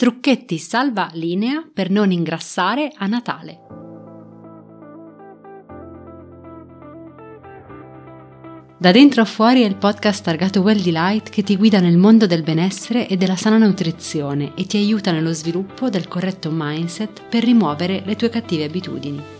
Trucchetti salva linea per non ingrassare a Natale. Da dentro a fuori è il podcast targato Well Delight che ti guida nel mondo del benessere e della sana nutrizione e ti aiuta nello sviluppo del corretto mindset per rimuovere le tue cattive abitudini.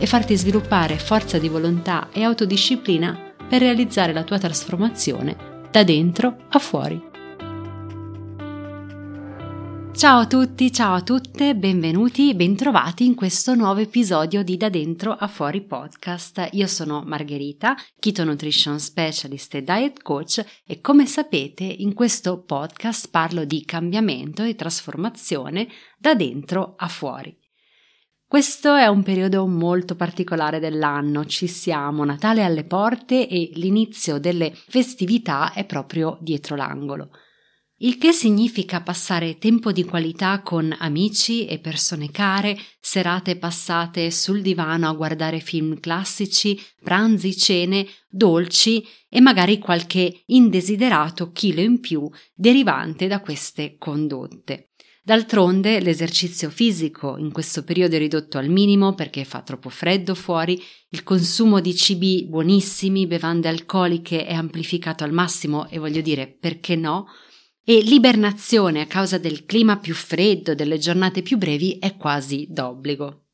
e farti sviluppare forza di volontà e autodisciplina per realizzare la tua trasformazione da dentro a fuori. Ciao a tutti, ciao a tutte, benvenuti, bentrovati in questo nuovo episodio di Da Dentro a Fuori podcast. Io sono Margherita, Keto Nutrition Specialist e Diet Coach e come sapete in questo podcast parlo di cambiamento e trasformazione da dentro a fuori. Questo è un periodo molto particolare dell'anno, ci siamo, Natale alle porte e l'inizio delle festività è proprio dietro l'angolo. Il che significa passare tempo di qualità con amici e persone care, serate passate sul divano a guardare film classici, pranzi, cene, dolci e magari qualche indesiderato chilo in più derivante da queste condotte. D'altronde l'esercizio fisico in questo periodo è ridotto al minimo perché fa troppo freddo fuori, il consumo di cibi buonissimi, bevande alcoliche è amplificato al massimo e voglio dire perché no, e l'ibernazione a causa del clima più freddo, delle giornate più brevi è quasi d'obbligo.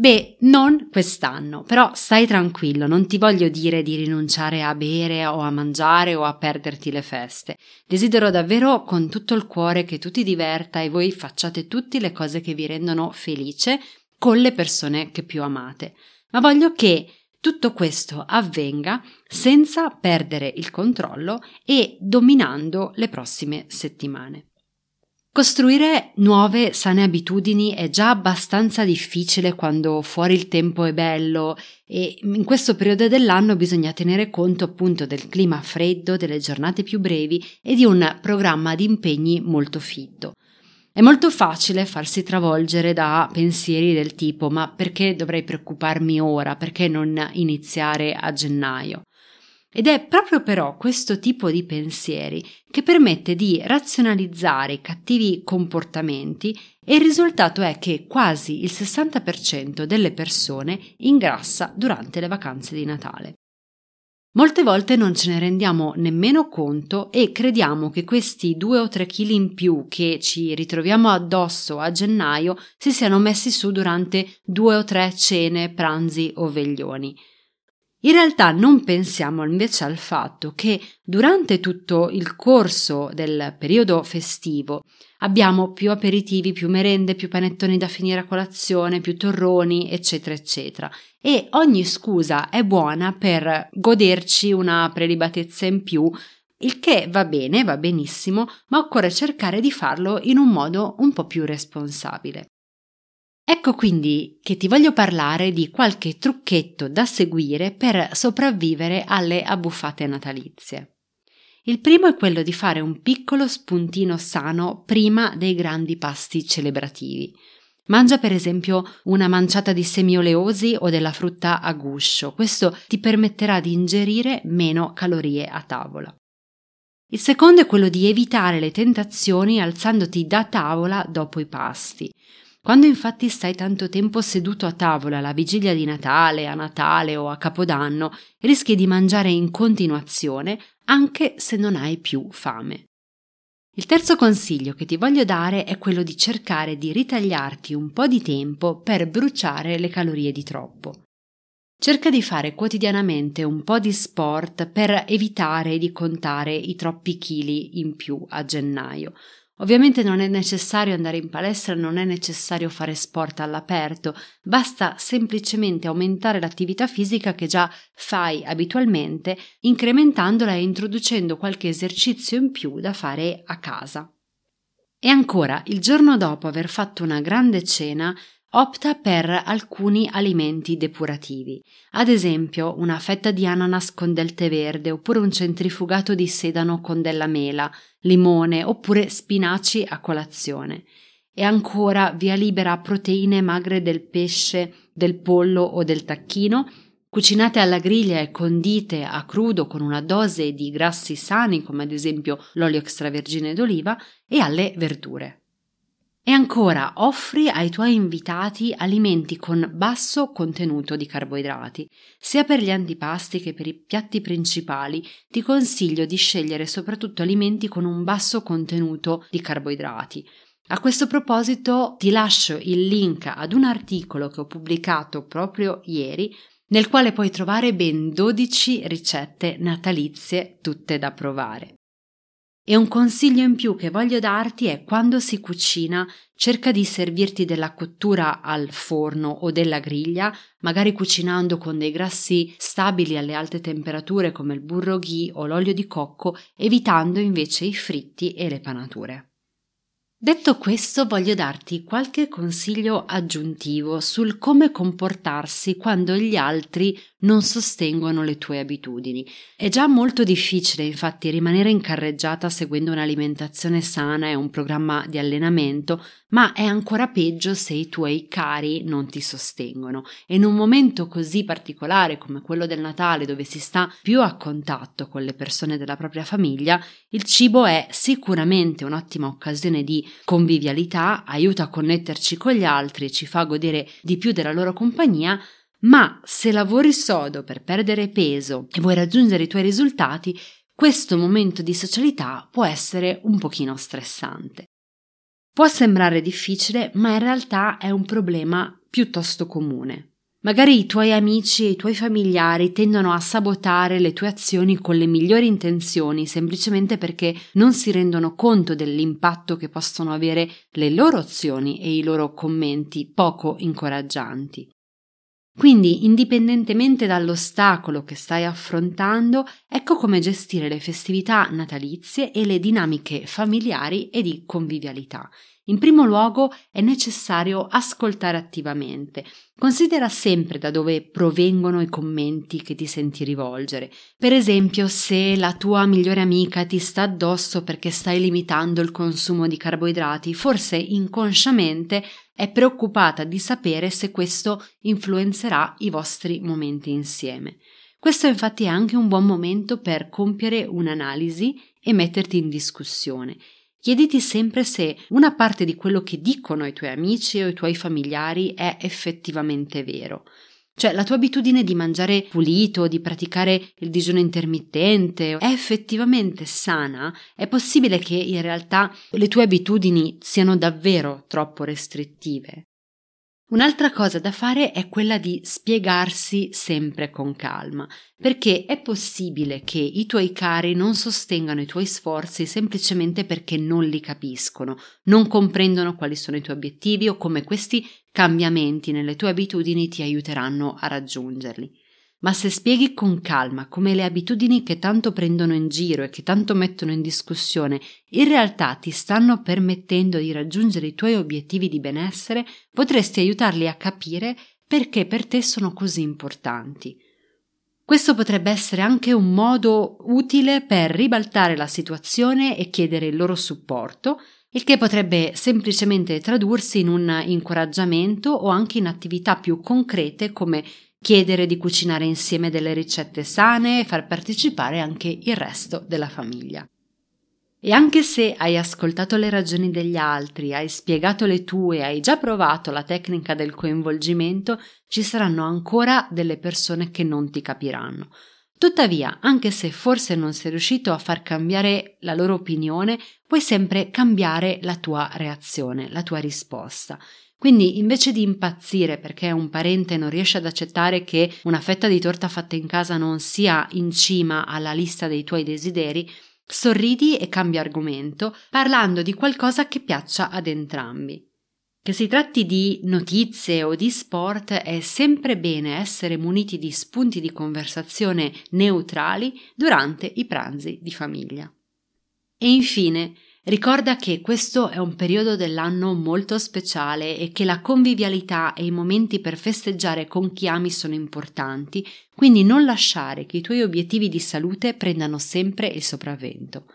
Beh, non quest'anno, però stai tranquillo, non ti voglio dire di rinunciare a bere o a mangiare o a perderti le feste. Desidero davvero con tutto il cuore che tu ti diverta e voi facciate tutte le cose che vi rendono felice con le persone che più amate. Ma voglio che tutto questo avvenga senza perdere il controllo e dominando le prossime settimane. Costruire nuove sane abitudini è già abbastanza difficile quando fuori il tempo è bello e in questo periodo dell'anno bisogna tenere conto appunto del clima freddo, delle giornate più brevi e di un programma di impegni molto fitto. È molto facile farsi travolgere da pensieri del tipo ma perché dovrei preoccuparmi ora, perché non iniziare a gennaio? Ed è proprio però questo tipo di pensieri che permette di razionalizzare i cattivi comportamenti e il risultato è che quasi il 60% delle persone ingrassa durante le vacanze di Natale. Molte volte non ce ne rendiamo nemmeno conto e crediamo che questi 2 o 3 kg in più che ci ritroviamo addosso a gennaio si siano messi su durante due o tre cene, pranzi o veglioni. In realtà non pensiamo invece al fatto che durante tutto il corso del periodo festivo abbiamo più aperitivi, più merende, più panettoni da finire a colazione, più torroni, eccetera, eccetera. E ogni scusa è buona per goderci una prelibatezza in più, il che va bene, va benissimo, ma occorre cercare di farlo in un modo un po' più responsabile. Ecco quindi che ti voglio parlare di qualche trucchetto da seguire per sopravvivere alle abbuffate natalizie. Il primo è quello di fare un piccolo spuntino sano prima dei grandi pasti celebrativi. Mangia per esempio una manciata di semi oleosi o della frutta a guscio, questo ti permetterà di ingerire meno calorie a tavola. Il secondo è quello di evitare le tentazioni alzandoti da tavola dopo i pasti. Quando infatti stai tanto tempo seduto a tavola alla vigilia di Natale, a Natale o a Capodanno, rischi di mangiare in continuazione anche se non hai più fame. Il terzo consiglio che ti voglio dare è quello di cercare di ritagliarti un po' di tempo per bruciare le calorie di troppo. Cerca di fare quotidianamente un po' di sport per evitare di contare i troppi chili in più a gennaio. Ovviamente non è necessario andare in palestra, non è necessario fare sport all'aperto, basta semplicemente aumentare l'attività fisica che già fai abitualmente, incrementandola e introducendo qualche esercizio in più da fare a casa. E ancora, il giorno dopo aver fatto una grande cena, opta per alcuni alimenti depurativi, ad esempio una fetta di ananas con del tè verde oppure un centrifugato di sedano con della mela, limone oppure spinaci a colazione. E ancora via libera a proteine magre del pesce, del pollo o del tacchino, cucinate alla griglia e condite a crudo con una dose di grassi sani come ad esempio l'olio extravergine d'oliva e alle verdure. E ancora offri ai tuoi invitati alimenti con basso contenuto di carboidrati. Sia per gli antipasti che per i piatti principali ti consiglio di scegliere soprattutto alimenti con un basso contenuto di carboidrati. A questo proposito ti lascio il link ad un articolo che ho pubblicato proprio ieri nel quale puoi trovare ben 12 ricette natalizie tutte da provare. E un consiglio in più che voglio darti è quando si cucina, cerca di servirti della cottura al forno o della griglia, magari cucinando con dei grassi stabili alle alte temperature come il burro ghee o l'olio di cocco, evitando invece i fritti e le panature. Detto questo, voglio darti qualche consiglio aggiuntivo sul come comportarsi quando gli altri non sostengono le tue abitudini. È già molto difficile, infatti, rimanere in carreggiata seguendo un'alimentazione sana e un programma di allenamento, ma è ancora peggio se i tuoi cari non ti sostengono. E in un momento così particolare come quello del Natale, dove si sta più a contatto con le persone della propria famiglia, il cibo è sicuramente un'ottima occasione di convivialità, aiuta a connetterci con gli altri, ci fa godere di più della loro compagnia, ma se lavori sodo per perdere peso e vuoi raggiungere i tuoi risultati, questo momento di socialità può essere un pochino stressante. Può sembrare difficile, ma in realtà è un problema piuttosto comune. Magari i tuoi amici e i tuoi familiari tendono a sabotare le tue azioni con le migliori intenzioni semplicemente perché non si rendono conto dell'impatto che possono avere le loro azioni e i loro commenti poco incoraggianti. Quindi, indipendentemente dall'ostacolo che stai affrontando, ecco come gestire le festività natalizie e le dinamiche familiari e di convivialità. In primo luogo è necessario ascoltare attivamente. Considera sempre da dove provengono i commenti che ti senti rivolgere. Per esempio, se la tua migliore amica ti sta addosso perché stai limitando il consumo di carboidrati, forse inconsciamente è preoccupata di sapere se questo influenzerà i vostri momenti insieme. Questo infatti è anche un buon momento per compiere un'analisi e metterti in discussione. Chiediti sempre se una parte di quello che dicono i tuoi amici o i tuoi familiari è effettivamente vero. Cioè, la tua abitudine di mangiare pulito, di praticare il digiuno intermittente, è effettivamente sana? È possibile che in realtà le tue abitudini siano davvero troppo restrittive? Un'altra cosa da fare è quella di spiegarsi sempre con calma, perché è possibile che i tuoi cari non sostengano i tuoi sforzi semplicemente perché non li capiscono, non comprendono quali sono i tuoi obiettivi o come questi cambiamenti nelle tue abitudini ti aiuteranno a raggiungerli. Ma se spieghi con calma come le abitudini che tanto prendono in giro e che tanto mettono in discussione in realtà ti stanno permettendo di raggiungere i tuoi obiettivi di benessere, potresti aiutarli a capire perché per te sono così importanti. Questo potrebbe essere anche un modo utile per ribaltare la situazione e chiedere il loro supporto, il che potrebbe semplicemente tradursi in un incoraggiamento o anche in attività più concrete come chiedere di cucinare insieme delle ricette sane e far partecipare anche il resto della famiglia. E anche se hai ascoltato le ragioni degli altri, hai spiegato le tue, hai già provato la tecnica del coinvolgimento, ci saranno ancora delle persone che non ti capiranno. Tuttavia, anche se forse non sei riuscito a far cambiare la loro opinione, puoi sempre cambiare la tua reazione, la tua risposta. Quindi invece di impazzire perché un parente non riesce ad accettare che una fetta di torta fatta in casa non sia in cima alla lista dei tuoi desideri, sorridi e cambia argomento parlando di qualcosa che piaccia ad entrambi. Che si tratti di notizie o di sport, è sempre bene essere muniti di spunti di conversazione neutrali durante i pranzi di famiglia. E infine, Ricorda che questo è un periodo dell'anno molto speciale e che la convivialità e i momenti per festeggiare con chi ami sono importanti, quindi non lasciare che i tuoi obiettivi di salute prendano sempre il sopravvento.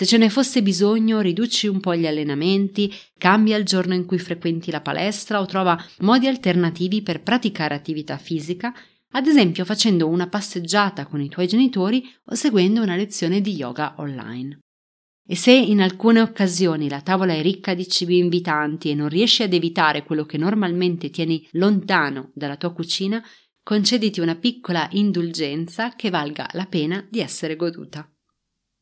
Se ce ne fosse bisogno, riduci un po' gli allenamenti, cambia il giorno in cui frequenti la palestra o trova modi alternativi per praticare attività fisica, ad esempio facendo una passeggiata con i tuoi genitori o seguendo una lezione di yoga online. E se in alcune occasioni la tavola è ricca di cibi invitanti e non riesci ad evitare quello che normalmente tieni lontano dalla tua cucina, concediti una piccola indulgenza che valga la pena di essere goduta.